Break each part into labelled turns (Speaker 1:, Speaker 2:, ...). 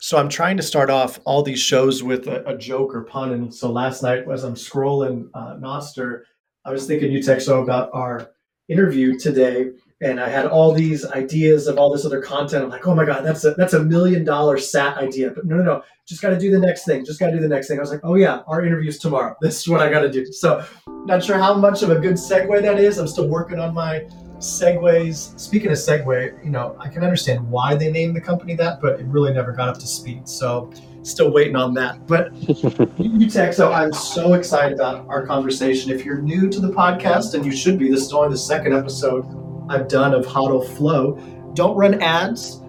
Speaker 1: So I'm trying to start off all these shows with a, a joke or pun. And so last night, as I'm scrolling uh, Nostr, I was thinking you UTXO about our interview today, and I had all these ideas of all this other content. I'm like, oh my god, that's a that's a million dollar sat idea. But no, no, no, just got to do the next thing. Just got to do the next thing. I was like, oh yeah, our interview's tomorrow. This is what I got to do. So, not sure how much of a good segue that is. I'm still working on my segues. Speaking of segue, you know, I can understand why they named the company that, but it really never got up to speed. So still waiting on that. But UTXO, I'm so excited about our conversation. If you're new to the podcast, and you should be, this is only the second episode I've done of Hodl Flow. Don't run ads.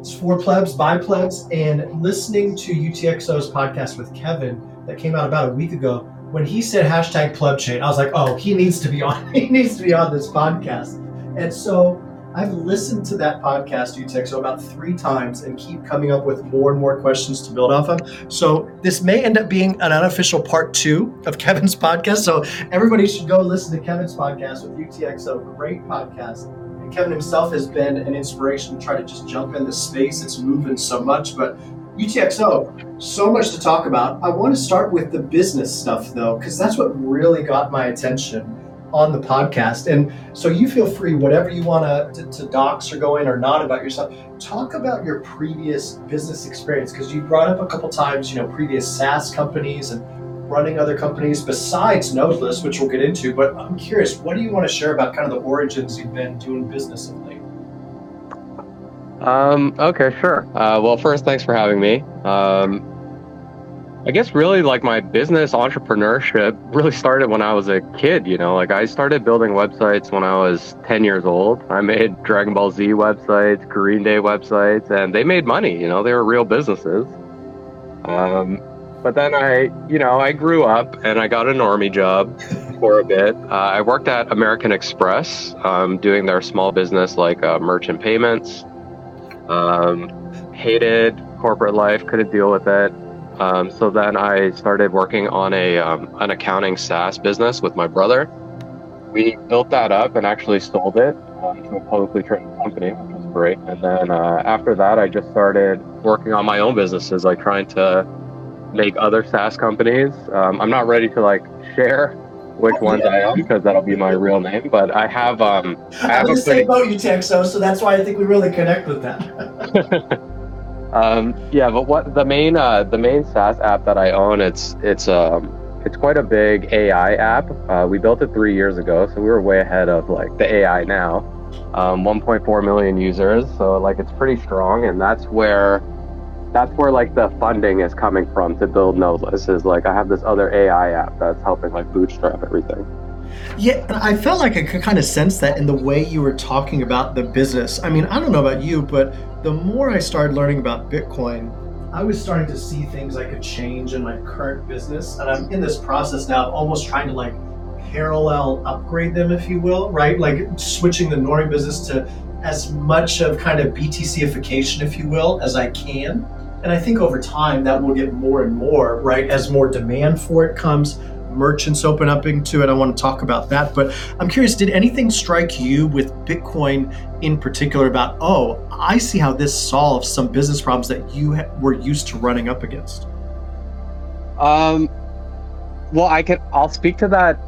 Speaker 1: It's for plebs, by plebs, and listening to UTXO's podcast with Kevin that came out about a week ago. When he said hashtag pleb chain, I was like, oh, he needs to be on. He needs to be on this podcast. And so I've listened to that podcast, UTXO, about three times and keep coming up with more and more questions to build off of. So this may end up being an unofficial part two of Kevin's podcast. So everybody should go listen to Kevin's podcast with UTXO. Great podcast. And Kevin himself has been an inspiration to try to just jump into space. It's moving so much, but UTXO, oh, so much to talk about. I want to start with the business stuff though, because that's what really got my attention on the podcast. And so you feel free, whatever you want to, to dox or go in or not about yourself, talk about your previous business experience because you brought up a couple times, you know, previous SaaS companies and running other companies besides Nodeless, which we'll get into. But I'm curious, what do you want to share about kind of the origins you've been doing business of late?
Speaker 2: Um, okay, sure. Uh, well, first, thanks for having me. Um, I guess really like my business entrepreneurship really started when I was a kid, you know, like I started building websites when I was 10 years old. I made Dragon Ball Z websites, Green Day websites, and they made money, you know, they were real businesses. Um, but then I, you know, I grew up and I got a normie job for a bit. Uh, I worked at American Express um, doing their small business like uh, merchant payments. Um, hated corporate life, couldn't deal with it. Um, so then I started working on a um, an accounting SaaS business with my brother. We built that up and actually sold it um, to a publicly traded company, which was great. And then uh, after that, I just started working on my own businesses, like trying to make other SaaS companies. Um, I'm not ready to like share which oh, ones yeah. I am because that'll be my real name. But I have um
Speaker 1: I have I'm the same boat you Texo, so that's why I think we really connect with that.
Speaker 2: Um, yeah, but what the main uh, the main SaaS app that I own it's it's um it's quite a big AI app. Uh, we built it three years ago, so we were way ahead of like the AI now. Um, 1.4 million users, so like it's pretty strong, and that's where that's where like the funding is coming from to build Nodeless. Is like I have this other AI app that's helping like bootstrap everything.
Speaker 1: Yeah, I felt like I could kind of sense that in the way you were talking about the business. I mean, I don't know about you, but the more I started learning about Bitcoin, I was starting to see things I could change in my current business. And I'm in this process now of almost trying to like parallel upgrade them, if you will, right? Like switching the Normie business to as much of kind of BTCification, if you will, as I can. And I think over time that will get more and more, right? As more demand for it comes, merchants open up into it. I want to talk about that. But I'm curious, did anything strike you with Bitcoin in particular about, oh, I see how this solves some business problems that you ha- were used to running up against?
Speaker 2: Um, well, I can, I'll speak to that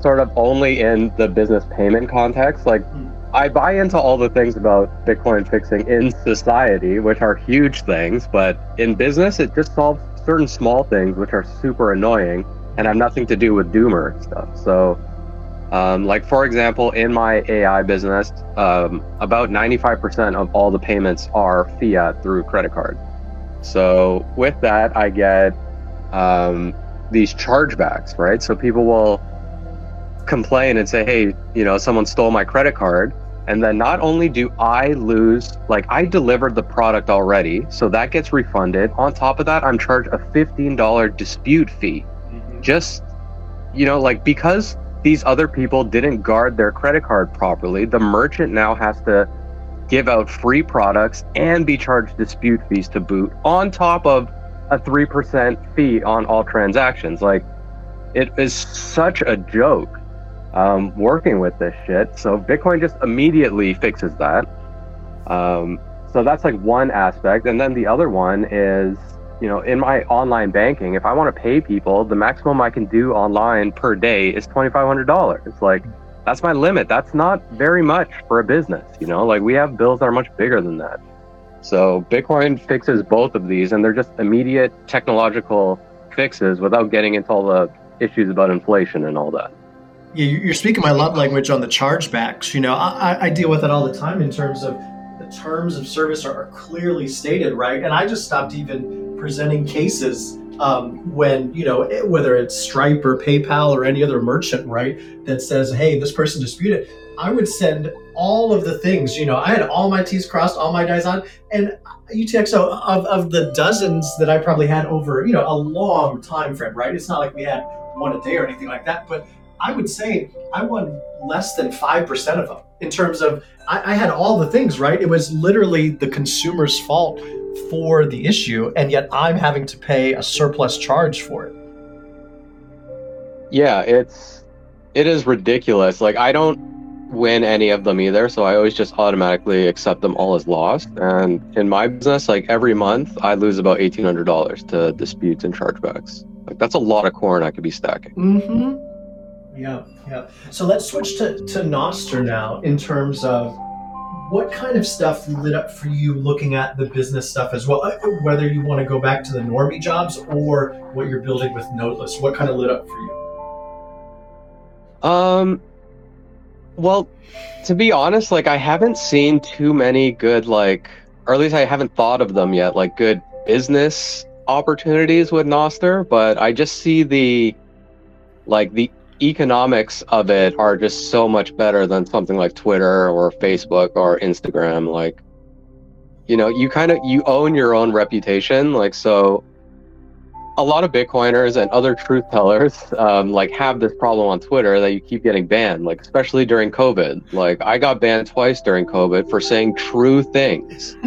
Speaker 2: sort of only in the business payment context. Like, mm. I buy into all the things about Bitcoin fixing in society, which are huge things, but in business, it just solves certain small things which are super annoying and have nothing to do with Doomer stuff. So, um, like for example, in my AI business, um, about 95% of all the payments are fiat through credit card. So with that, I get um, these chargebacks, right? So people will complain and say, "Hey, you know, someone stole my credit card." And then not only do I lose, like I delivered the product already, so that gets refunded. On top of that, I'm charged a $15 dispute fee just you know like because these other people didn't guard their credit card properly the merchant now has to give out free products and be charged dispute fees to boot on top of a 3% fee on all transactions. Like it is such a joke um, working with this shit. So bitcoin just immediately fixes that. Um, so that's like one aspect. And then the other one is, you know, in my online banking, if I want to pay people, the maximum I can do online per day is $2,500. It's Like, that's my limit. That's not very much for a business, you know, like we have bills that are much bigger than that. So Bitcoin fixes both of these and they're just immediate technological fixes without getting into all the issues about inflation and all that.
Speaker 1: Yeah, you're speaking my love language on the chargebacks. You know, I, I deal with it all the time in terms of the terms of service are, clearly stated, right? And I just stopped even presenting cases um, when you know whether it's Stripe or PayPal or any other merchant, right, that says, "Hey, this person disputed." I would send all of the things. You know, I had all my T's crossed, all my I's on, and UTXO of, of the dozens that I probably had over you know a long time frame, right? It's not like we had one a day or anything like that, but I would say I won less than five percent of them in terms of I, I had all the things right. It was literally the consumer's fault for the issue, and yet I'm having to pay a surplus charge for it.
Speaker 2: Yeah, it's it is ridiculous. Like I don't win any of them either, so I always just automatically accept them all as lost. And in my business, like every month, I lose about eighteen hundred dollars to disputes and chargebacks. Like that's a lot of corn I could be stacking.
Speaker 1: Mm-hmm. Yeah, yeah. So let's switch to to Nostr now in terms of what kind of stuff lit up for you looking at the business stuff as well? Uh, whether you want to go back to the normie jobs or what you're building with Nodeless, what kind of lit up for
Speaker 2: you? Um, well, to be honest, like I haven't seen too many good, like, or at least I haven't thought of them yet, like good business opportunities with Nostr, but I just see the, like, the economics of it are just so much better than something like Twitter or Facebook or Instagram. Like, you know, you kind of you own your own reputation. Like, so a lot of Bitcoiners and other truth tellers um, like have this problem on Twitter that you keep getting banned. Like, especially during COVID. Like, I got banned twice during COVID for saying true things.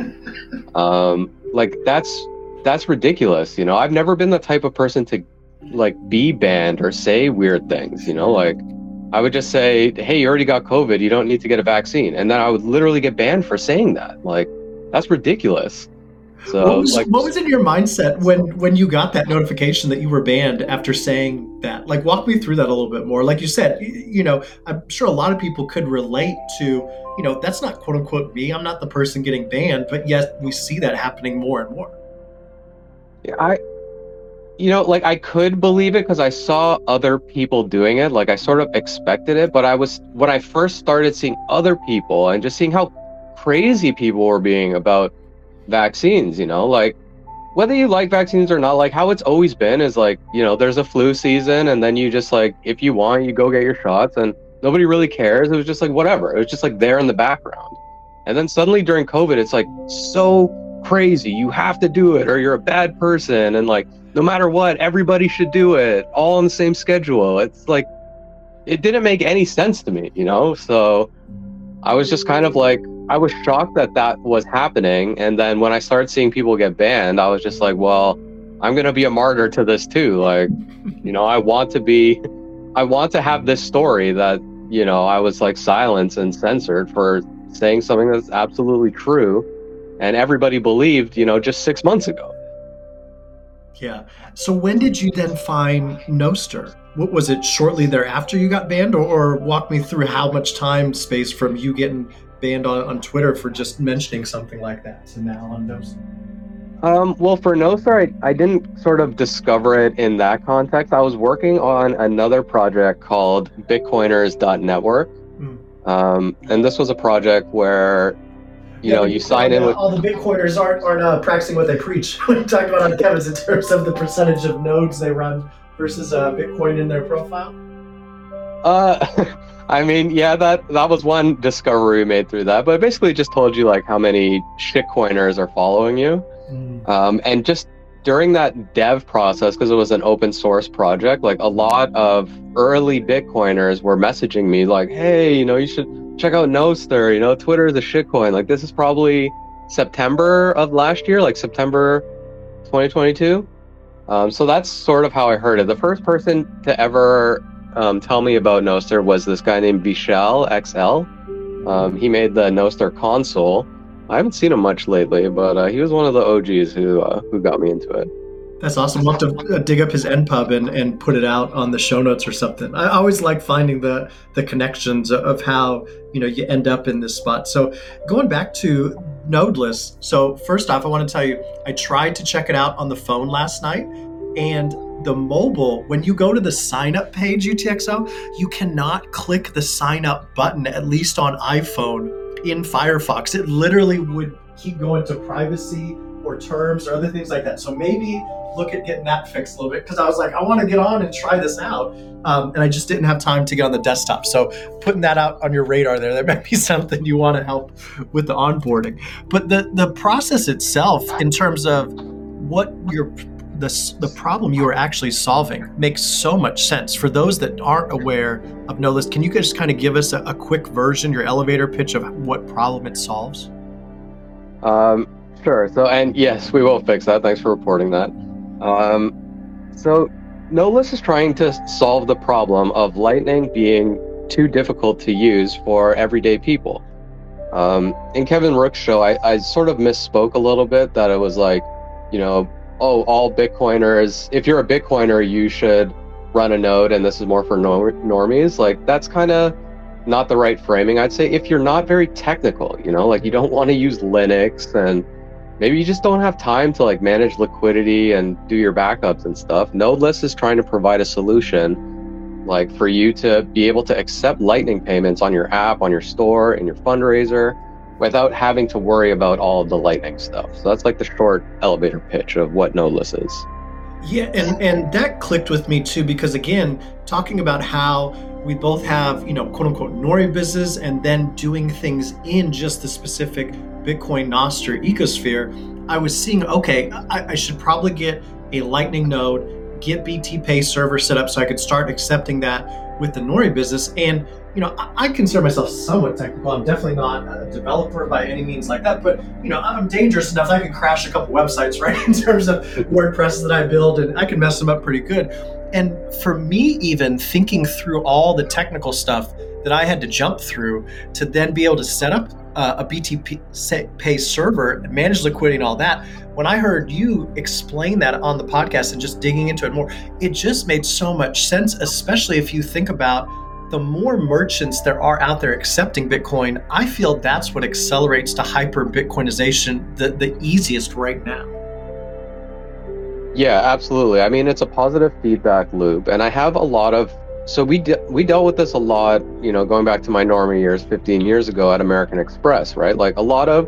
Speaker 2: Um, like that's that's ridiculous. You know, I've never been the type of person to like be banned or say weird things, you know, like I would just say, "Hey, you already got COVID. You don't need to get a vaccine," and then I would literally get banned for saying that. Like, that's ridiculous. So,
Speaker 1: what was,
Speaker 2: like,
Speaker 1: what was in your mindset when when you got that notification that you were banned after saying that? Like, walk me through that a little bit more. Like you said, you know, I'm sure a lot of people could relate to, you know, that's not quote unquote me. I'm not the person getting banned, but yet we see that happening more and more.
Speaker 2: Yeah, I you know, like I could believe it because I saw other people doing it. Like I sort of expected it, but I was when I first started seeing other people and just seeing how crazy people were being about vaccines, you know, like whether you like vaccines or not, like how it's always been is like, you know, there's a flu season and then you just like, if you want, you go get your shots and nobody really cares. It was just like, whatever. It was just like there in the background. And then suddenly during COVID, it's like so crazy. You have to do it or you're a bad person. And like, no matter what, everybody should do it all on the same schedule. It's like, it didn't make any sense to me, you know? So I was just kind of like, I was shocked that that was happening. And then when I started seeing people get banned, I was just like, well, I'm going to be a martyr to this too. Like, you know, I want to be, I want to have this story that, you know, I was like silenced and censored for saying something that's absolutely true. And everybody believed, you know, just six months ago.
Speaker 1: Yeah. So when did you then find Nostr? What was it shortly thereafter you got banned, or, or walk me through how much time space from you getting banned on, on Twitter for just mentioning something like that to now on Nostr?
Speaker 2: Um, well, for Nostr, I, I didn't sort of discover it in that context. I was working on another project called Bitcoiners.network. Mm. Um, and this was a project where you yeah, know, you sign in with
Speaker 1: all the Bitcoiners aren't aren't uh, practicing what they preach. we talked about on Kevin's in terms of the percentage of nodes they run versus uh, Bitcoin in their profile.
Speaker 2: Uh, I mean, yeah, that that was one discovery we made through that, but it basically just told you like how many shitcoiners are following you, mm. um, and just during that dev process, because it was an open source project, like a lot of early Bitcoiners were messaging me like, "Hey, you know, you should." Check out Nostr. You know, Twitter is a shitcoin. Like this is probably September of last year, like September 2022. Um, so that's sort of how I heard it. The first person to ever um, tell me about Nostr was this guy named Vishal XL. Um, he made the Nostr console, I haven't seen him much lately, but uh, he was one of the OGs who uh, who got me into it.
Speaker 1: That's awesome. We'll have to uh, dig up his NPub and, and put it out on the show notes or something. I always like finding the the connections of how you know you end up in this spot. So going back to Nodeless. So first off, I want to tell you, I tried to check it out on the phone last night, and the mobile, when you go to the sign up page, UTXO, you cannot click the sign up button, at least on iPhone in Firefox. It literally would keep going to privacy or terms or other things like that. So maybe look at getting that fixed a little bit because I was like, I want to get on and try this out. Um, and I just didn't have time to get on the desktop. So putting that out on your radar there, that might be something you want to help with the onboarding. But the, the process itself, in terms of what your the, the problem you are actually solving makes so much sense. For those that aren't aware of Nodeless, can you just kind of give us a, a quick version, your elevator pitch of what problem it solves?
Speaker 2: Um, sure. So, and yes, we will fix that. Thanks for reporting that. Um, so, Nodeless is trying to solve the problem of Lightning being too difficult to use for everyday people. Um, in Kevin Rooke's show, I, I sort of misspoke a little bit that it was like, you know, oh, all Bitcoiners, if you're a Bitcoiner, you should run a node and this is more for normies. Like, that's kind of not the right framing. I'd say if you're not very technical, you know, like you don't want to use Linux and maybe you just don't have time to like manage liquidity and do your backups and stuff. Nodeless is trying to provide a solution like for you to be able to accept lightning payments on your app, on your store, in your fundraiser without having to worry about all of the lightning stuff. So that's like the short elevator pitch of what Nodeless is.
Speaker 1: Yeah, and and that clicked with me too because again, talking about how we both have, you know, quote unquote Normie business and then doing things in just the specific Bitcoin Nostr ecosphere, I was seeing, okay, I, I should probably get a Lightning node, get BTCPay server set up so I could start accepting that with the Normie business. And you know, I, consider myself somewhat technical. I'm definitely not a developer by any means like that, but you know, I'm dangerous enough I can crash a couple websites, right? In terms of WordPress that I build, and I can mess them up pretty good. And for me, even thinking through all the technical stuff that I had to jump through to then be able to set up uh, a BTCPay server, manage liquidity, and all that. When I heard you explain that on the podcast and just digging into it more, it just made so much sense, especially if you think about the more merchants there are out there accepting Bitcoin, I feel that's what accelerates to hyper Bitcoinization the, the easiest right now.
Speaker 2: Yeah, absolutely. I mean, it's a positive feedback loop, and I have a lot of. So we de- we dealt with this a lot, you know, going back to my normie years, 15 years ago at American Express, right? Like a lot of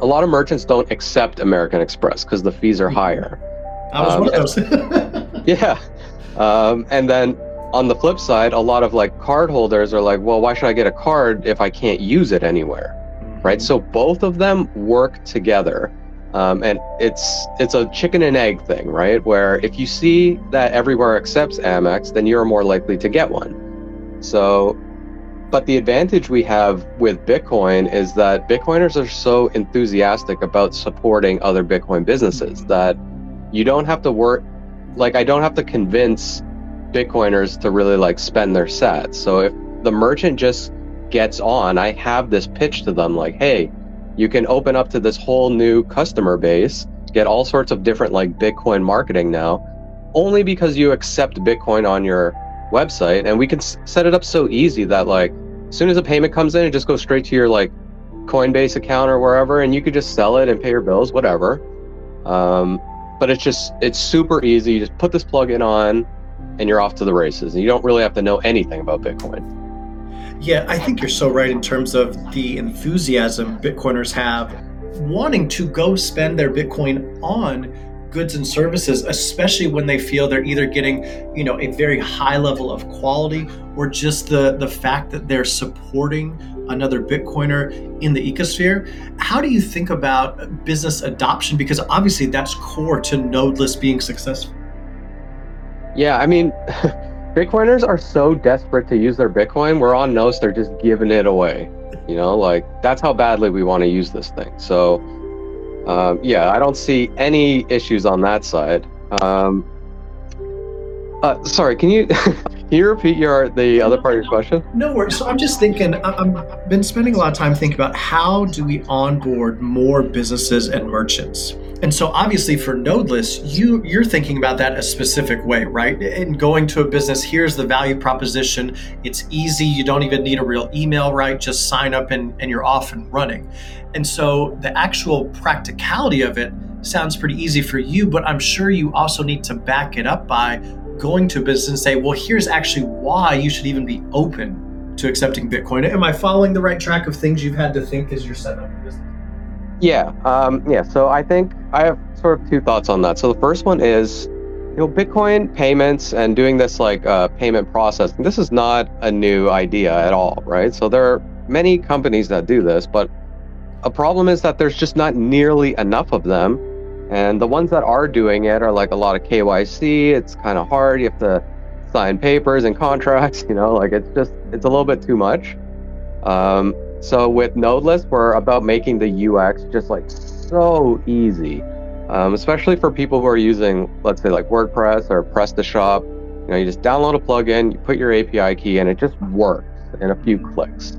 Speaker 2: a lot of merchants don't accept American Express because the fees are higher.
Speaker 1: I was um, one of those.
Speaker 2: yeah, um, and then on the flip side, a lot of like card holders are like, well, why should I get a card if I can't use it anywhere? Right. So both of them work together. Um, and it's it's a chicken and egg thing, right? Where if you see that everywhere accepts Amex, then you're more likely to get one. So, but the advantage we have with Bitcoin is that Bitcoiners are so enthusiastic about supporting other Bitcoin businesses that you don't have to work. Like I don't have to convince Bitcoiners to really like spend their sats. So if the merchant just gets on, I have this pitch to them like, hey, you can open up to this whole new customer base, get all sorts of different like Bitcoin marketing now, only because you accept Bitcoin on your website. And we can s- set it up so easy that like as soon as a payment comes in, it just goes straight to your like Coinbase account or wherever, and you could just sell it and pay your bills, whatever. Um, but it's just it's super easy. You just put this plugin on, and you're off to the races. And you don't really have to know anything about Bitcoin.
Speaker 1: Yeah, I think you're so right in terms of the enthusiasm Bitcoiners have wanting to go spend their Bitcoin on goods and services, especially when they feel they're either getting, you know, a very high level of quality or just the the fact that they're supporting another Bitcoiner in the ecosphere. How do you think about business adoption? Because obviously that's core to nodeless being successful.
Speaker 2: Yeah, I mean, Bitcoiners are so desperate to use their Bitcoin. We're on Nos, they're just giving it away. You know, like that's how badly we want to use this thing. So, um, yeah, I don't see any issues on that side. Um, uh, sorry, can you Can you repeat your the other part of your question?
Speaker 1: No worries. So I'm just thinking. I've been spending a lot of time thinking about how do we onboard more businesses and merchants. And so obviously for Nodeless, you you're thinking about that a specific way, right? And going to a business, here's the value proposition. It's easy. You don't even need a real email, right? Just sign up and, and you're off and running. And so the actual practicality of it sounds pretty easy for you, but I'm sure you also need to back it up by going to a business and say, well, here's actually why you should even be open to accepting Bitcoin. Am I following the right track of things you've had to think as you're setting up your business?
Speaker 2: Yeah, um, yeah. So I think I have sort of two thoughts on that. So the first one is, you know, Bitcoin payments and doing this like uh, payment processing. This is not a new idea at all, right? So there are many companies that do this, but a problem is that there's just not nearly enough of them and the ones that are doing it are like a lot of KYC. It's kind of hard. You have to sign papers and contracts, you know, like it's just, it's a little bit too much. Um, so with Nodeless, we're about making the UX just like so easy, um, especially for people who are using, let's say, like WordPress or PrestaShop. You know, you just download a plugin, you put your API key, and it just works in a few clicks.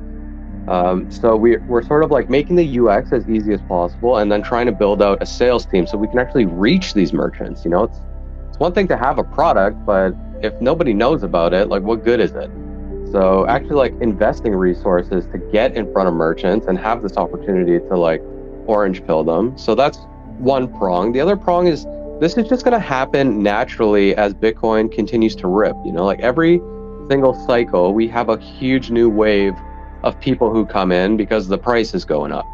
Speaker 2: Um, so we, we're sort of like making the UX as easy as possible and then trying to build out a sales team so we can actually reach these merchants. You know, it's, it's one thing to have a product, but if nobody knows about it, like what good is it? So actually like investing resources to get in front of merchants and have this opportunity to like orange pill them. So that's one prong. The other prong is this is just going to happen naturally as Bitcoin continues to rip. You know, like every single cycle, we have a huge new wave of people who come in because the price is going up.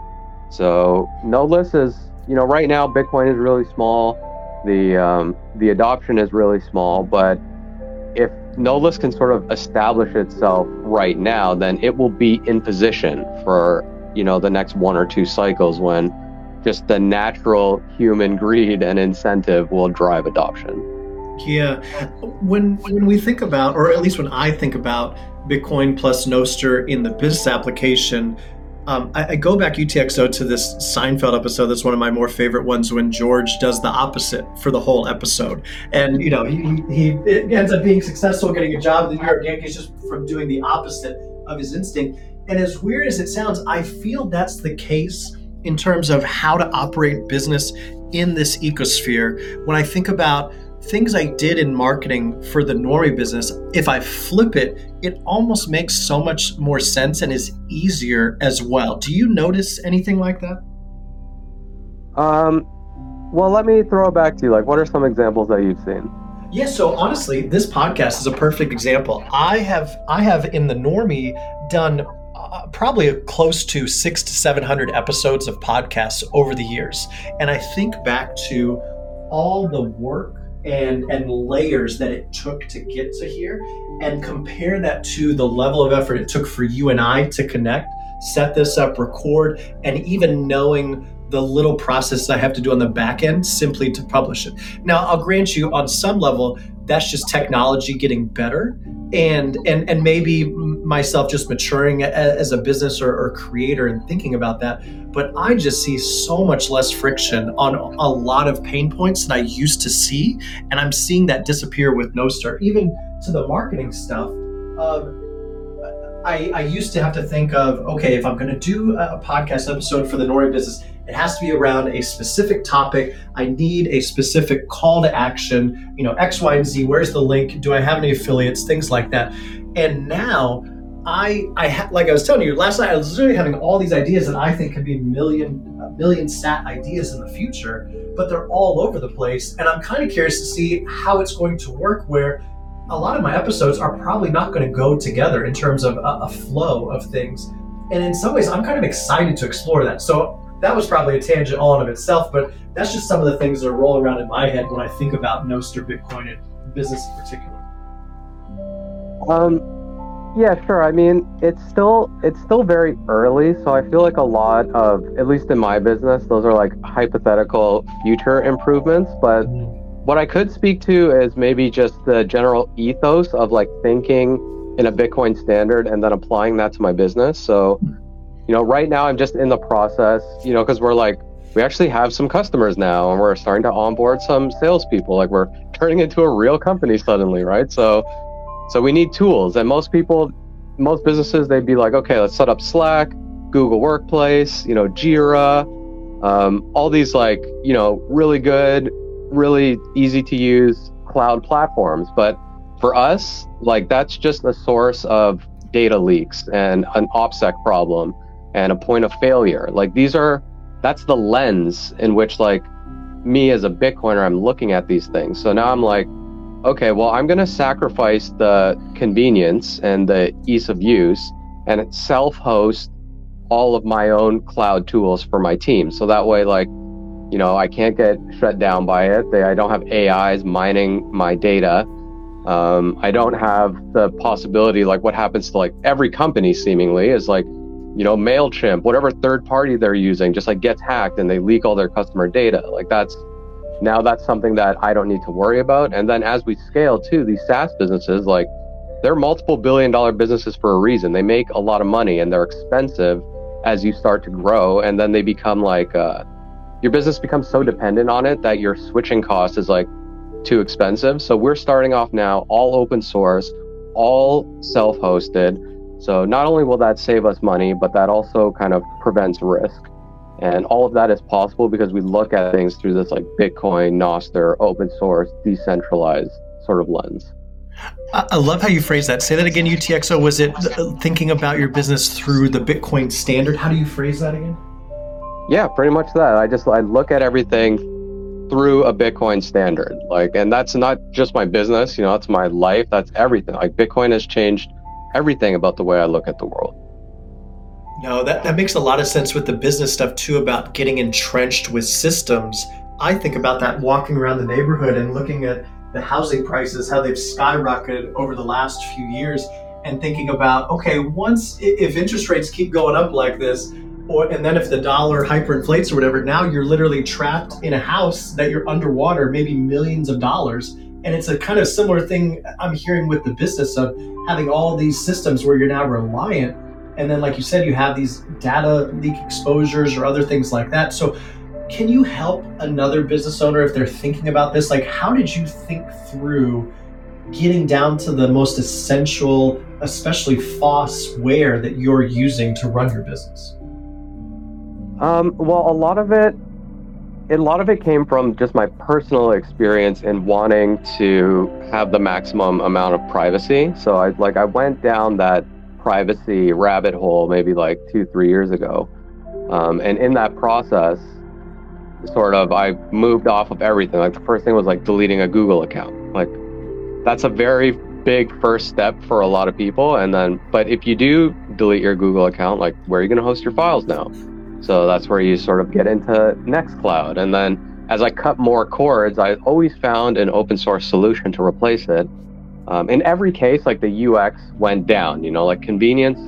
Speaker 2: So Nodeless is, you know, right now Bitcoin is really small. The um, the adoption is really small, but if Nodeless can sort of establish itself right now, then it will be in position for you know the next one or two cycles when just the natural human greed and incentive will drive adoption.
Speaker 1: Yeah, when when we think about, or at least when I think about Bitcoin plus Nostr in the business application. Um, I, I, go back UTXO to this Seinfeld episode. That's one of my more favorite ones when George does the opposite for the whole episode, and you know he, he, he ends up being successful, getting a job at the New York Yankees just from doing the opposite of his instinct. And as weird as it sounds, I feel that's the case in terms of how to operate business in this ecosphere. When I think about things I did in marketing for the Normie business, if I flip it, it almost makes so much more sense and is easier as well. Do you notice anything like that?
Speaker 2: Um, well, let me throw it back to you. Like, what are some examples that you've seen?
Speaker 1: Yeah, so honestly, this podcast is a perfect example. I have I have in the Normie done uh, probably close to six to seven hundred episodes of podcasts over the years, and I think back to all the work and and layers that it took to get to here and compare that to the level of effort it took for you and I to connect, set this up, record, and even knowing the little process I have to do on the back end simply to publish it. Now, I'll grant you on some level that's just technology getting better and and and maybe myself just maturing as a business or, or, creator and thinking about that but i just see so much less friction on a lot of pain points that i used to see and i'm seeing that disappear with nostr even to the marketing stuff um, I, I used to have to think of okay if i'm going to do a podcast episode for the Normie business it has to be around a specific topic. I need a specific call to action, you know, X, Y, and Z. Where's the link? Do I have any affiliates? Things like that. And now I, I ha- like I was telling you last night, I was literally having all these ideas that I think could be million, million a million sat ideas in the future, but they're all over the place. And I'm kind of curious to see how it's going to work where a lot of my episodes are probably not going to go together in terms of a, a flow of things. And in some ways, I'm kind of excited to explore that. So that was probably a tangent all in of itself, but that's just some of the things that roll around in my head when I think about Nostr Bitcoin and business in particular.
Speaker 2: Um, yeah, sure. I mean, it's still it's still very early, so I feel like a lot of, at least in my business, those are like hypothetical future improvements. But mm-hmm. what I could speak to is maybe just the general ethos of like thinking in a Bitcoin standard and then applying that to my business. So you know, right now I'm just in the process, you know, because we're like, we actually have some customers now and we're starting to onboard some salespeople. Like we're turning into a real company suddenly, right? So, So we need tools, and most people, most businesses, they'd be like, okay, let's set up Slack, Google Workplace, you know, Jira, um, all these like, you know, really good, really easy to use cloud platforms. But for us, like that's just a source of data leaks and an OPSEC problem and a point of failure. Like these are, that's the lens in which like me as a Bitcoiner, I'm looking at these things. So now I'm like, okay, well, I'm going to sacrifice the convenience and the ease of use and self host all of my own cloud tools for my team. So that way, like, you know, I can't get shut down by it. They, I don't have AIs mining my data. Um, I don't have the possibility, like what happens to like every company seemingly is like, you know, MailChimp, whatever third party they're using, just like gets hacked and they leak all their customer data. Like that's now that's something that I don't need to worry about. And then as we scale too, these SaaS businesses, like they're multiple billion dollar businesses for a reason. They make a lot of money and they're expensive as you start to grow. And then they become like, uh, your business becomes so dependent on it that your switching cost is like too expensive. So we're starting off now all open source, all self hosted. So not only will that save us money, but that also kind of prevents risk. And all of that is possible because we look at things through this like Bitcoin, Nostr, open source, decentralized sort of lens.
Speaker 1: I love how you phrase that. Say that again, UTXO. Was it uh, thinking about your business through the Bitcoin standard? How do you phrase that again?
Speaker 2: Yeah, pretty much that. I just I look at everything through a Bitcoin standard. Like and that's not just my business, you know, that's my life, that's everything. Like Bitcoin has changed everything about the way I look at the world.
Speaker 1: No, that, that makes a lot of sense with the business stuff too about getting entrenched with systems. I think about that walking around the neighborhood and looking at the housing prices, how they've skyrocketed over the last few years, and thinking about, okay, once if interest rates keep going up like this, or and then if the dollar hyperinflates or whatever, now you're literally trapped in a house that you're underwater, maybe millions of dollars. And it's a kind of similar thing I'm hearing with the business of having all these systems where you're now reliant and then, like you said, you have these data leak exposures or other things like that. So, can you help another business owner if they're thinking about this? Like, how did you think through getting down to the most essential, especially FOSS ware that you're using to run your business?
Speaker 2: Um, well, a lot of it, a lot of it came from just my personal experience in wanting to have the maximum amount of privacy. So I like I went down that privacy rabbit hole maybe like two, three years ago. Um, and in that process, sort of, I moved off of everything. Like the first thing was like deleting a Google account. Like that's a very big first step for a lot of people. And then, but if you do delete your Google account, like where are you going to host your files now? So that's where you sort of get into Nextcloud. And then as I cut more cords, I always found an open source solution to replace it. Um, in every case, like the UX went down, you know, like convenience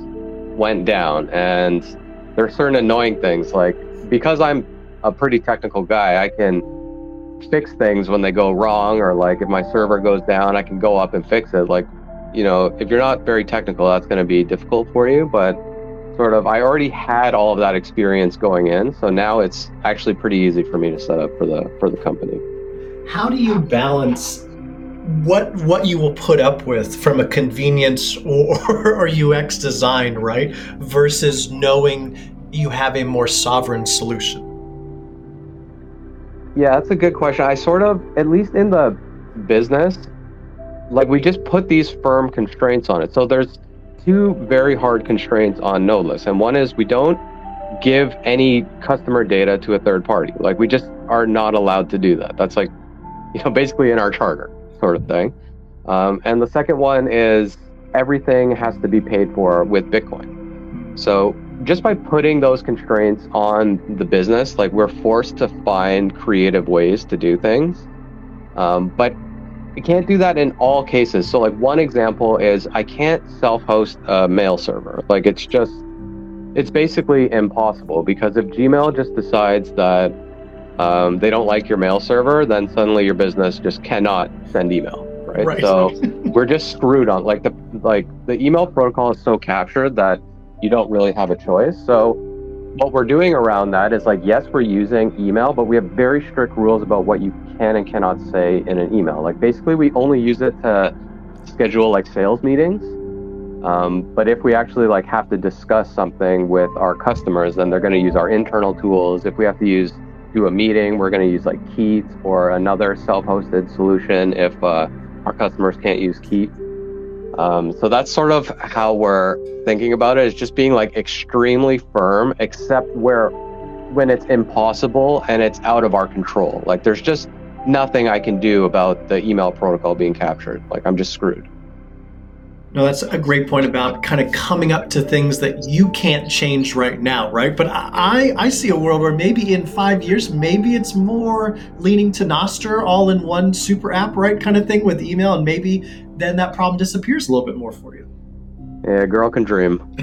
Speaker 2: went down. And there are certain annoying things, like because I'm a pretty technical guy, I can fix things when they go wrong, or like if my server goes down, I can go up and fix it. Like, you know, if you're not very technical, that's going to be difficult for you. But sort of, I already had all of that experience going in, so now it's actually pretty easy for me to set up for the for the company.
Speaker 1: How do you balance what what you will put up with from a convenience or, or UX design, right? Versus knowing you have a more sovereign solution.
Speaker 2: Yeah, that's a good question. I sort of, at least in the business, like we just put these firm constraints on it. So there's two very hard constraints on Nodeless, and one is we don't give any customer data to a third party. Like we just are not allowed to do that. That's like, you know, basically in our charter sort of thing. Um, and the second one is everything has to be paid for with Bitcoin. So just by putting those constraints on the business, like we're forced to find creative ways to do things. Um, but we can't do that in all cases. So, like one example is I can't self-host a mail server. Like it's just, it's basically impossible because if Gmail just decides that um, they don't like your mail server, then suddenly your business just cannot send email, right? right. So we're just screwed on like the like the email protocol is so captured that you don't really have a choice. So what we're doing around that is like yes, we're using email, but we have very strict rules about what you can and cannot say in an email. Like basically, we only use it to schedule like sales meetings. Um, but if we actually like have to discuss something with our customers, then they're going to use our internal tools. If we have to use do a meeting, we're going to use like Keet or another self-hosted solution if uh, our customers can't use Keet. Um, so that's sort of how we're thinking about it. Is just being like extremely firm, except where when it's impossible and it's out of our control. Like there's just nothing I can do about the email protocol being captured. Like I'm just screwed.
Speaker 1: No, that's a great point about kind of coming up to things that you can't change right now, right? But I, I see a world where maybe in five years, maybe it's more leaning to Nostr all in one super app, right? Kind of thing with email, and maybe then that problem disappears a little bit more for you.
Speaker 2: Yeah, girl can dream.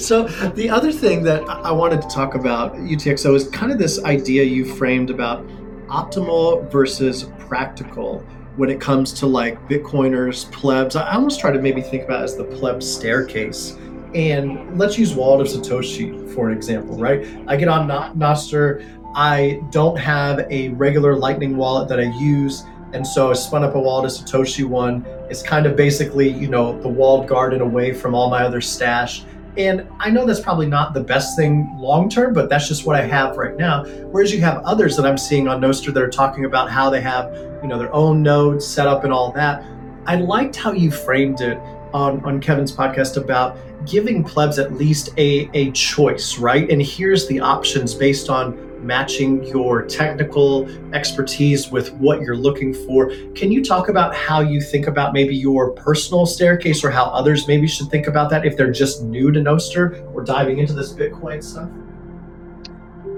Speaker 1: so the other thing that I wanted to talk about UTXO is kind of this idea you framed about optimal versus practical when it comes to like Bitcoiners, plebs. I almost try to maybe think about as the pleb staircase. And let's use Wallet of Satoshi for an example, right? I get on Nostr. I don't have a regular Lightning wallet that I use. And so I spun up a Wallet of Satoshi one. It's kind of basically, you know, the walled garden away from all my other stash. And I know that's probably not the best thing long term, but that's just what I have right now. Whereas you have others that I'm seeing on Nostr that are talking about how they have, you know, their own nodes set up and all that. I liked how you framed it on, on Kevin's podcast about giving plebs at least a, a choice, right? And here's the options based on matching your technical expertise with what you're looking for. Can you talk about how you think about maybe your personal staircase or how others maybe should think about that if they're just new to Nostr or diving into this Bitcoin stuff?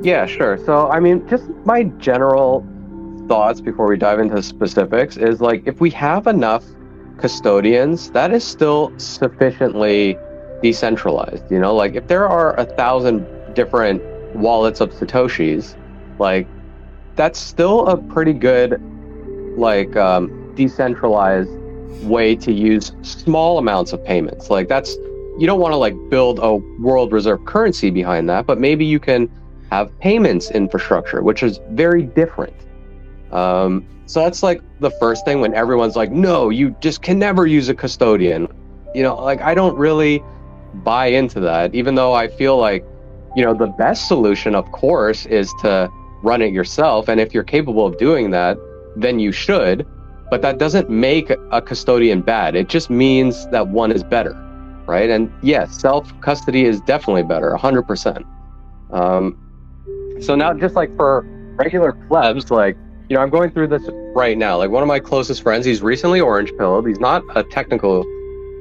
Speaker 2: Yeah, sure. So, I mean, just my general thoughts before we dive into specifics is like if we have enough custodians, that is still sufficiently decentralized. You know, like if there are a thousand different wallets of satoshis like that's still a pretty good like um, decentralized way to use small amounts of payments. Like that's you don't want to like build a world reserve currency behind that but maybe you can have payments infrastructure which is very different. Um, so that's like the first thing when everyone's like no you just can never use a custodian. You know like i don't really buy into that even though i feel like you know, the best solution, of course, is to run it yourself. And if you're capable of doing that, then you should. But that doesn't make a custodian bad. It just means that one is better, right? And yes, self custody is definitely better, 100%. Um, so now, just like for regular plebs, like, you know, I'm going through this right now. Like, one of my closest friends, he's recently orange pilled. He's not a technical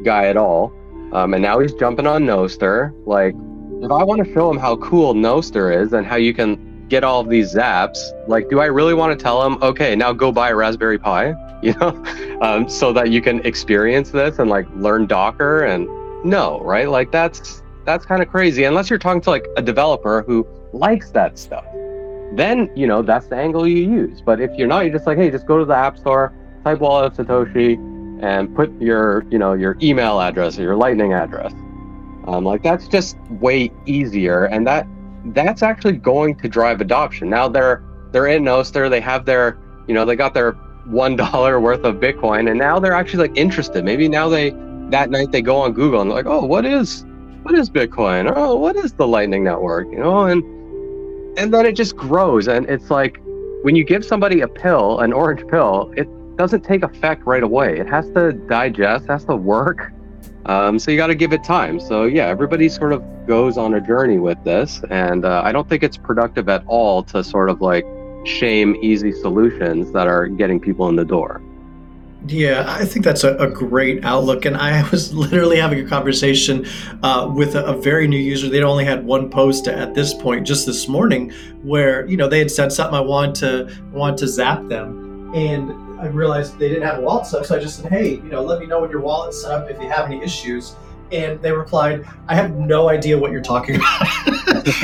Speaker 2: guy at all. Um, and now he's jumping on Nostr. Like, if I want to show him how cool Nostr is and how you can get all of these zaps, like, do I really want to tell him, okay, now go buy a Raspberry Pi, you know, um, so that you can experience this and like learn Docker? And no, right? Like, that's that's kind of crazy. Unless you're talking to like a developer who likes that stuff, then you know that's the angle you use. But if you're not, you're just like, hey, just go to the App Store, type Wallet of Satoshi, and put your you know your email address or your Lightning address um, like that's just way easier, and that that's actually going to drive adoption. Now they're they're in Nostr, they have their you know they got their one dollar worth of Bitcoin, and now they're actually like interested. Maybe now they that night they go on Google and they're like, oh, what is what is Bitcoin? Oh, what is the Lightning Network? You know, and and then it just grows, and it's like when you give somebody a pill, an orange pill, it doesn't take effect right away. It has to digest, has to work um, so you got to give it time. So yeah, everybody sort of goes on a journey with this, and uh, I don't think it's productive at all to sort of like shame easy solutions that are getting people in the door.
Speaker 1: Yeah, I think that's a, a, great outlook. And I was literally having a conversation uh, with a, a, very new user. They'd only had one post at this point just this morning where, you know, they had said something I wanted to want to zap them. And I realized they didn't have a wallet set up, so I just said, "Hey, you know, let me know when your wallet's set up if you have any issues." And they replied, "I have no idea what you're talking about."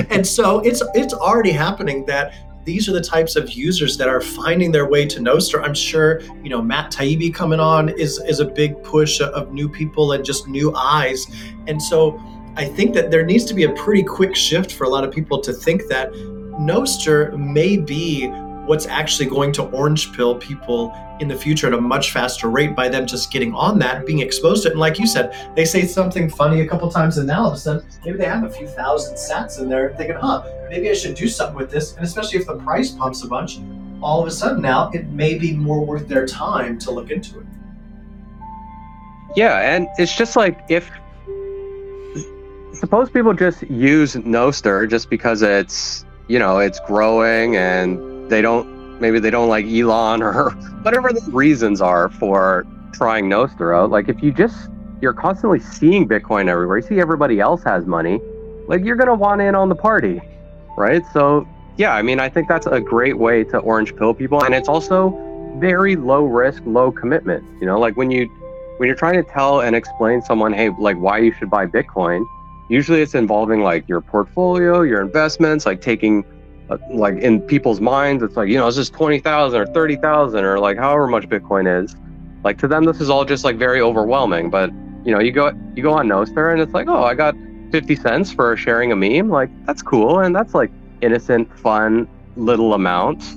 Speaker 1: and so it's it's already happening that these are the types of users that are finding their way to Nostr. I'm sure you know Matt Taibbi coming on is is a big push of new people and just new eyes, and so I think that there needs to be a pretty quick shift for a lot of people to think that Nostr may be what's actually going to orange pill people in the future at a much faster rate by them just getting on that, being exposed to it. And like you said, they say something funny a couple times, and now all of a sudden, maybe they have a few thousand sats in there, thinking, huh, maybe I should do something with this. And especially if the price pumps a bunch, all of a sudden now it may be more worth their time to look into it.
Speaker 2: Yeah, and it's just like if suppose people just use Nostr just because it's you know it's growing and they don't maybe they don't like Elon or whatever the reasons are for trying Nostr out. Like if you just you're constantly seeing Bitcoin everywhere, you see everybody else has money, like you're gonna want in on the party, right? So yeah, I mean I think that's a great way to orange pill people, and it's also very low risk, low commitment. You know, like when you when you're trying to tell and explain someone, hey, like why you should buy Bitcoin, usually it's involving like your portfolio, your investments, like taking like in people's minds, it's like, you know, it's just 20,000 or 30,000 or like however much Bitcoin is. Like to them, this is all just like very overwhelming. But, you know, you go, you go on Nostr and it's like, oh, I got 50 cents for sharing a meme. Like that's cool. And that's like innocent, fun little amounts.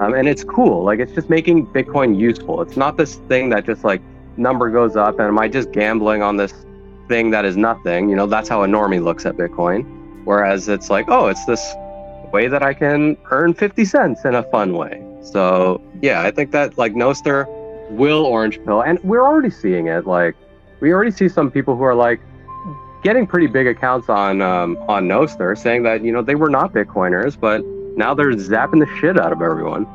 Speaker 2: Um, and it's cool. Like it's just making Bitcoin useful. It's not this thing that just like number goes up and am I just gambling on this thing that is nothing. You know, that's how a normie looks at Bitcoin. Whereas it's like, oh, it's this way that I can earn 50 cents in a fun way. So yeah, I think that like Nostr will orange pill, and we're already seeing it. Like we already see some people who are like getting pretty big accounts on um, on Nostr, saying that you know they were not Bitcoiners, but now they're zapping the shit out of everyone.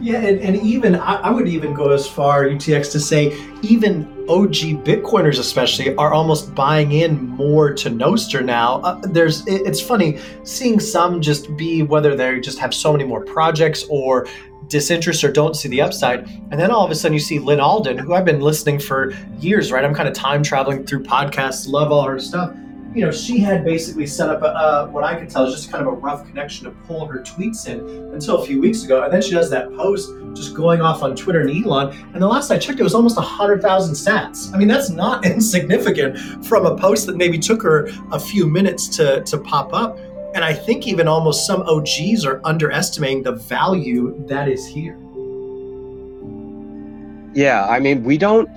Speaker 1: Yeah, and, and even I, I, would even go as far, UTX, to say even OG Bitcoiners, especially, are almost buying in more to Nostr now. Uh, there's, it, it's funny seeing some just be whether they just have so many more projects or disinterest or don't see the upside. And then all of a sudden you see Lyn Alden, who I've been listening for years, right? I'm kind of time traveling through podcasts, love all her stuff you know, she had basically set up a, what I could tell is just kind of a rough connection to pull her tweets in until a few weeks ago. And then she does that post just going off on Twitter and Elon. And the last I checked, it was almost 100,000 sats. I mean, that's not insignificant from a post that maybe took her a few minutes to, to pop up. And I think even almost some OGs are underestimating the value that is here.
Speaker 2: Yeah, I mean, we don't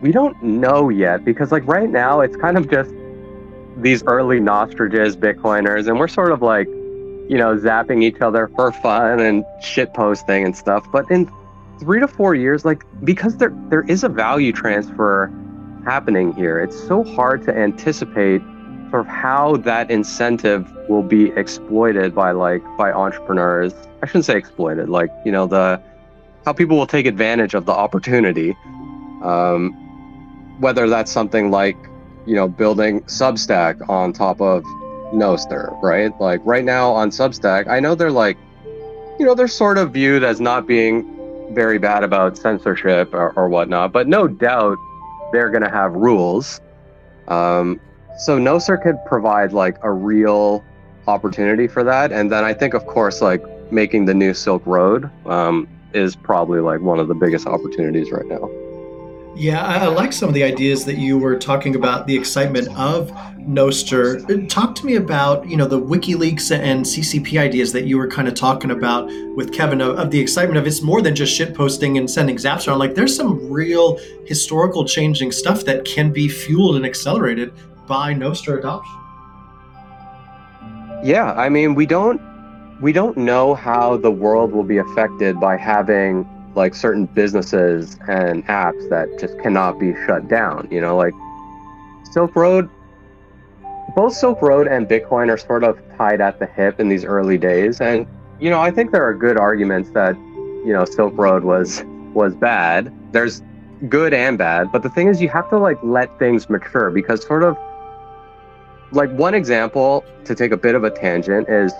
Speaker 2: we don't know yet because like right now it's kind of just these early Nostriches Bitcoiners, and we're sort of like, you know, zapping each other for fun and shit posting and stuff. But in three to four years, like because there there is a value transfer happening here, it's so hard to anticipate sort of how that incentive will be exploited by like by entrepreneurs. I shouldn't say exploited, like you know the how people will take advantage of the opportunity. Um, whether that's something like you know, building Substack on top of Nostr, right? Like right now on Substack, I know they're like, you know, they're sort of viewed as not being very bad about censorship or, or whatnot, but no doubt they're going to have rules. Um, so Nostr could provide like a real opportunity for that. And then I think, of course, like making the new Silk Road um, is probably like one of the biggest opportunities right now.
Speaker 1: Yeah, I, like some of the ideas that you were talking about, the excitement of Nostr. Uh, talk to me about, you know, the WikiLeaks and CCP ideas that you were kind of talking about with Kevin of, of the excitement of it's more than just shit posting and sending zaps around. Like there's some real historical changing stuff that can be fueled and accelerated by Nostr adoption.
Speaker 2: Yeah, I mean, we don't we don't know how the world will be affected by having like certain businesses and apps that just cannot be shut down. You know, like Silk Road, both Silk Road and Bitcoin are sort of tied at the hip in these early days. And, you know, I think there are good arguments that, you know, Silk Road was was bad. There's good and bad, but the thing is you have to like let things mature because sort of like one example to take a bit of a tangent is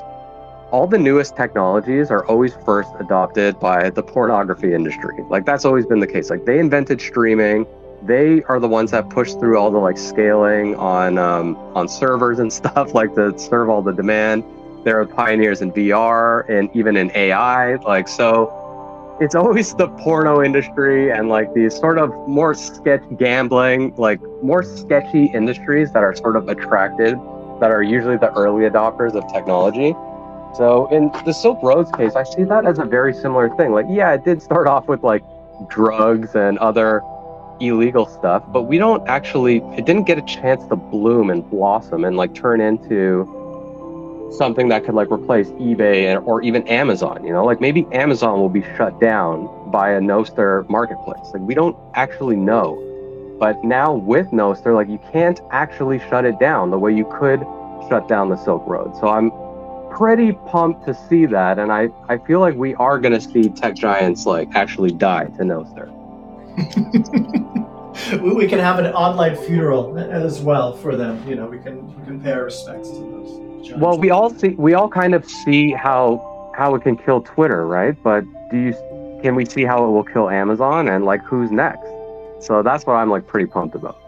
Speaker 2: all the newest technologies are always first adopted by the pornography industry. Like that's always been the case. Like they invented streaming. They are the ones that push through all the like scaling on um, on servers and stuff, like to serve all the demand. They're pioneers in VR and even in AI. Like so, it's always the porno industry and like these sort of more sketch gambling, like more sketchy industries that are sort of attracted, that are usually the early adopters of technology. So in the Silk Roads case, I see that as a very similar thing. Like, yeah, it did start off with like drugs and other illegal stuff, but we don't actually, it didn't get a chance to bloom and blossom and like turn into something that could like replace eBay and, or even Amazon, you know, like maybe Amazon will be shut down by a Nostr marketplace. Like we don't actually know. But now with Nostr, like you can't actually shut it down the way you could shut down the Silk Road. So I'm pretty pumped to see that. And I, I feel like we are going to see tech giants like actually die to Nostr.
Speaker 1: we can have an online funeral as well for them. You know, we can, we can pay our respects to those. Giants.
Speaker 2: Well, we all see, we all kind of see how, how it can kill Twitter, right? But do you, can we see how it will kill Amazon and like who's next? So that's what I'm like pretty pumped about.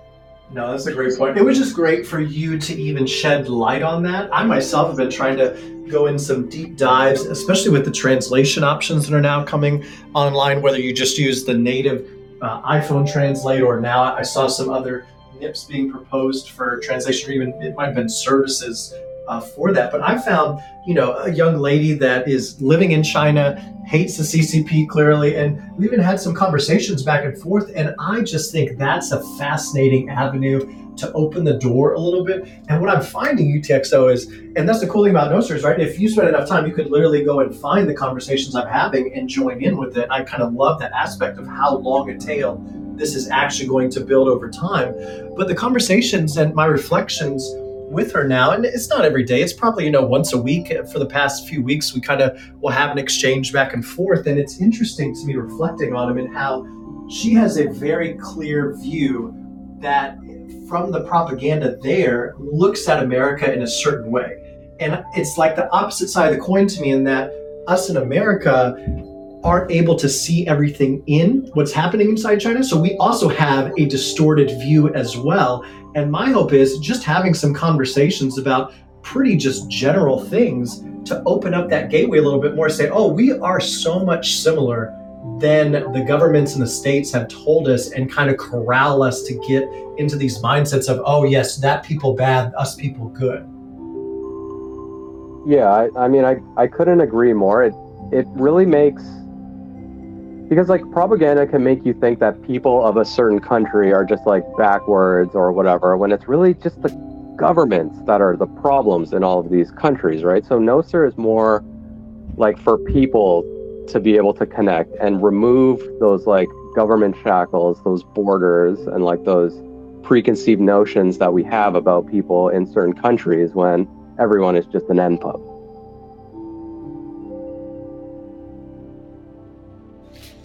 Speaker 1: No, that's a great point. It was just great for you to even shed light on that. I myself have been trying to go in some deep dives, especially with the translation options that are now coming online, whether you just use the native uh, iPhone translate or now I saw some other NIPs being proposed for translation, or even it might have been services uh, for that. But I found, you know, a young lady that is living in China, hates the CCP clearly, and we even had some conversations back and forth. And I just think that's a fascinating avenue to open the door a little bit. And what I'm finding UTXO is, and that's the cool thing about Nostr right? If you spend enough time, you could literally go and find the conversations I'm having and join in with it. I kind of love that aspect of how long a tail this is actually going to build over time. But the conversations and my reflections with her now and it's not every day it's probably you know once a week for the past few weeks we kind of will have an exchange back and forth and it's interesting to me reflecting on him and how she has a very clear view that from the propaganda there looks at america in a certain way and it's like the opposite side of the coin to me in that us in america aren't able to see everything in what's happening inside China. So we also have a distorted view as well. And my hope is just having some conversations about pretty just general things to open up that gateway a little bit more. Say, oh, we are so much similar than the governments and the states have told us and kind of corral us to get into these mindsets of, oh, yes, that people bad, us people good.
Speaker 2: Yeah, I, I mean, I, I couldn't agree more. It, it really makes because like propaganda can make you think that people of a certain country are just like backwards or whatever when it's really just the governments that are the problems in all of these countries right? So Nostr is more like for people to be able to connect and remove those like government shackles those borders and like those preconceived notions that we have about people in certain countries when everyone is just an npub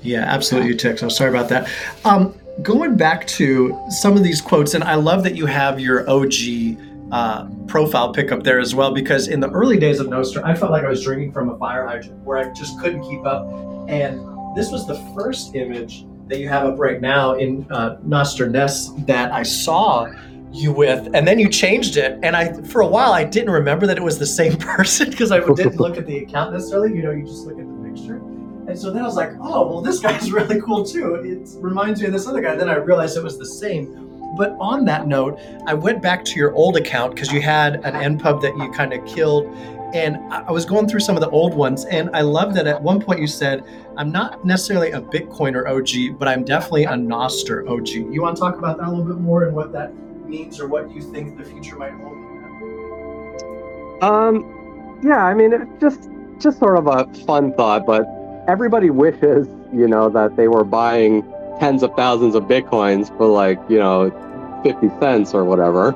Speaker 1: Yeah, absolutely, Tix. I'm sorry about that. Um, going back to some of these quotes, and I love that you have your OG uh, profile pick up there as well, because in the early days of Nostr, I felt like I was drinking from a fire hydrant where I just couldn't keep up. And this was the first image that you have up right now in uh, Nostr Nest that I saw you with and then you changed it and i for a while i didn't remember that it was the same person because i didn't look at the account necessarily you know you just look at the picture and so then I was like, oh, well, this guy's really cool too. It reminds me of this other guy. Then I realized it was the same. But on that note, I went back to your old account because you had an NPub that you kind of killed. And I was going through some of the old ones. And I love that at one point you said, I'm not necessarily a Bitcoiner OG, but I'm definitely a Nostr OG. You want to talk about that a little bit more and what that means or what you think the future might hold?
Speaker 2: Um, yeah, I mean, just just sort of a fun thought, but everybody wishes, you know, that they were buying tens of thousands of bitcoins for like, you know, 50 cents or whatever.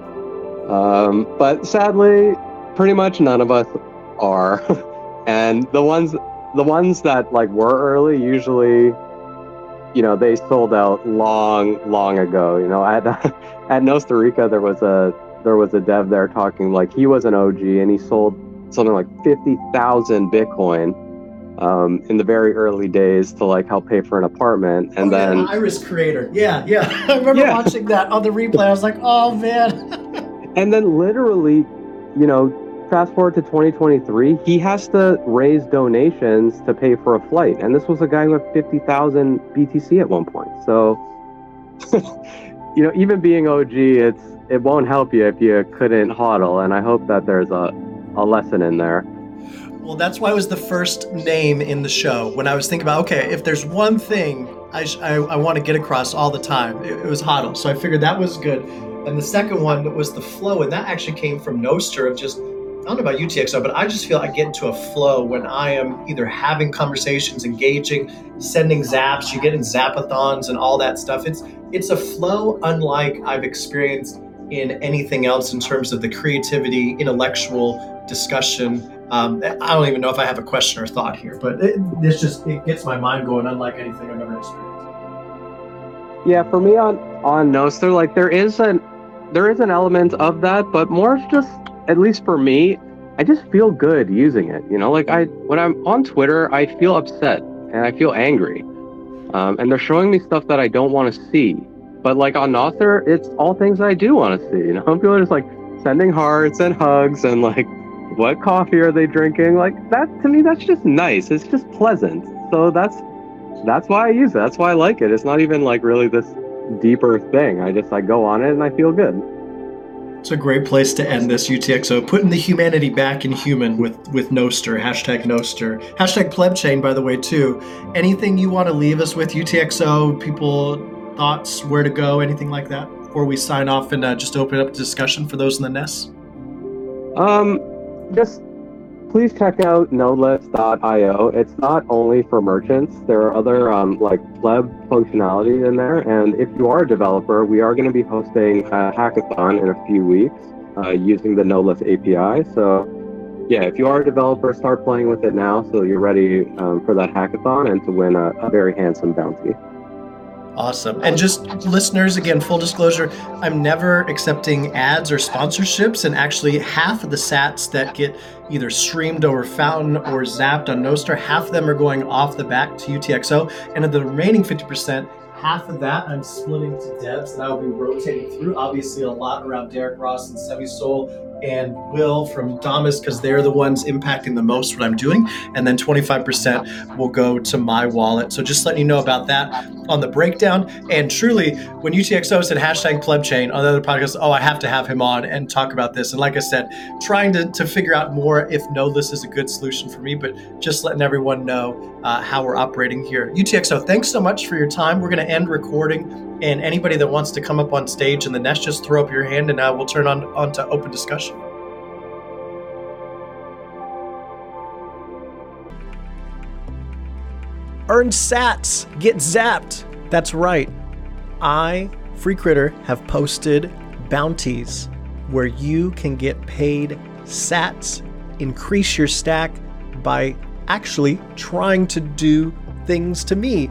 Speaker 2: Um, but sadly, pretty much none of us are. and the ones the ones that like were early usually you know they sold out long long ago you know at at Nostr there was a there was a dev there talking like he was an OG and he sold something like 50,000 bitcoin um, in the very early days to like help pay for an apartment, and oh, then
Speaker 1: yeah, Iris Creator, yeah, yeah, I remember yeah. watching that on the replay. I was like, oh man.
Speaker 2: and then literally, you know, fast forward to 2023, he has to raise donations to pay for a flight, and this was a guy who had 50,000 BTC at one point. So, you know, even being OG, it's it won't help you if you couldn't hodl, and I hope that there's a a lesson in there.
Speaker 1: Well, that's why it was the first name in the show. When I was thinking about, okay, if there's one thing I, sh- I, I want to get across all the time, it, it was HODL. So I figured that was good. And the second one was the flow, and that actually came from Nostr of just I don't know about UTXO, but I just feel I get into a flow when I am either having conversations, engaging, sending zaps. You get in zapathons and all that stuff. It's it's a flow unlike I've experienced in anything else in terms of the creativity, intellectual discussion. Um, I don't even know if I have a question or thought here, but it, it's just it gets my mind going, unlike anything I've ever experienced.
Speaker 2: Yeah, for me on on Nostr, like there is an there is an element of that, but more just at least for me, I just feel good using it. You know, like I when I'm on Twitter, I feel upset and I feel angry, um, and they're showing me stuff that I don't want to see. But like on Nostr, it's all things I do want to see. You know, people are just like sending hearts and hugs and like, what coffee are they drinking? Like that to me, that's just nice. It's just pleasant. So that's that's why I use it. That's why I like it. It's not even like really this deeper thing. I just I go on it and I feel good.
Speaker 1: It's a great place to end this UTXO. Putting the humanity back in human with with Nostr, hashtag Nostr, hashtag pleb chain, by the way, too. Anything you want to leave us with UTXO? People thoughts, where to go, anything like that? Before we sign off and uh, just open up discussion for those in the nest.
Speaker 2: Um, just please check out nodeless.io. It's not only for merchants. There are other um, like web functionality in there. And if you are a developer, we are going to be hosting a hackathon in a few weeks uh, using the Nodeless API. So yeah, if you are a developer, start playing with it now so you're ready um, for that hackathon and to win a, a very handsome bounty.
Speaker 1: Awesome. And just listeners, again, full disclosure, I'm never accepting ads or sponsorships. And actually, half of the sats that get either streamed over Fountain or zapped on Nostr, half of them are going off the back to UTXO. And of the remaining 50%, half of that I'm splitting to devs and I'll be rotating through. Obviously, a lot around Derek Ross and Semisol and Will from Damus because they're the ones impacting the most what I'm doing. And then 25% will go to my wallet. So just letting you know about that on the breakdown. And truly, when UTXO said hashtag pleb chain on the other podcast, oh, I have to have him on and talk about this. And like I said, trying to, to figure out more if no Nodeless is a good solution for me, but just letting everyone know uh, how we're operating here. UTXO, thanks so much for your time. We're going to end recording. And anybody that wants to come up on stage in the nest, just throw up your hand and uh, we'll turn on, on to open discussion. Earn sats, get zapped. That's right. I, Free Critter, have posted bounties where you can get paid sats, increase your stack by actually trying to do things to me.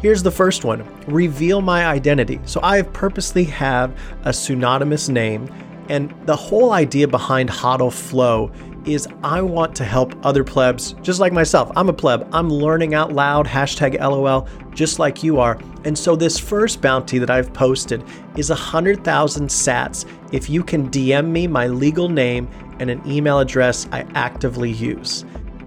Speaker 1: Here's the first one reveal my identity. So I purposely have a pseudonymous name, and the whole idea behind HODL Flow is I want to help other plebs just like myself. I'm a pleb. I'm learning out loud, hashtag LOL, just like you are. And so this first bounty that I've posted is 100,000 sats if you can DM me my legal name and an email address I actively use.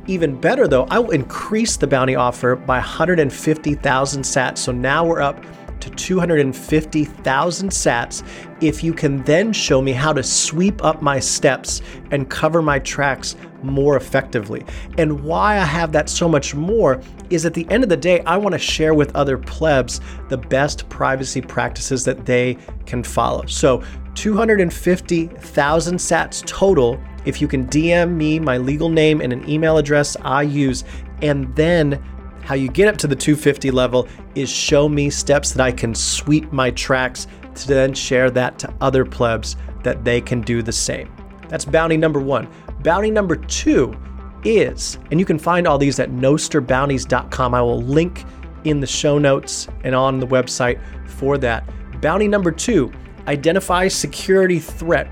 Speaker 1: Even better though, I will increase the bounty offer by 150,000 sats. So now we're up to 250,000 sats if you can then show me how to sweep up my steps and cover my tracks more effectively. And why I have that so much more is at the end of the day, I want to share with other plebs the best privacy practices that they can follow. So 250,000 sats total if you can DM me my legal name and an email address I use, and then how you get up to the 250 level is show me steps that I can sweep my tracks to then share that to other plebs that they can do the same. That's bounty number one. Bounty number two is, and you can find all these at nostrbounties.com. I will link in the show notes and on the website for that. Bounty number two identify security threat.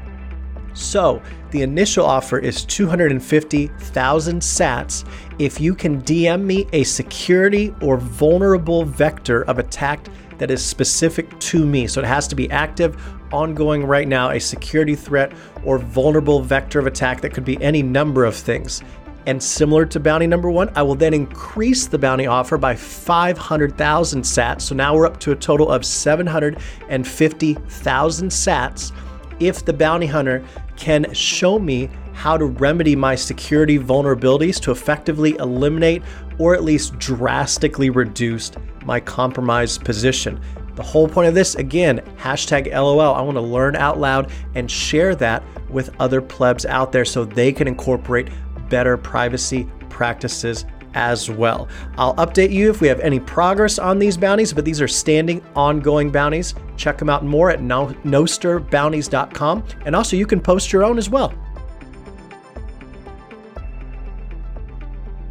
Speaker 1: So, the initial offer is 250,000 sats if you can DM me a security or vulnerable vector of attack that is specific to me. So it has to be active, ongoing right now, a security threat or vulnerable vector of attack that could be any number of things. And similar to bounty number one, I will then increase the bounty offer by 500,000 sats. So now we're up to a total of 750,000 sats if the bounty hunter can show me how to remedy my security vulnerabilities to effectively eliminate or at least drastically reduce my compromised position. The whole point of this, again, hashtag LOL. I want to learn out loud and share that with other plebs out there so they can incorporate better privacy practices as well. I'll update you if we have any progress on these bounties, but these are standing, ongoing bounties. Check them out more at nostrbounties.com. And also, you can post your own as well.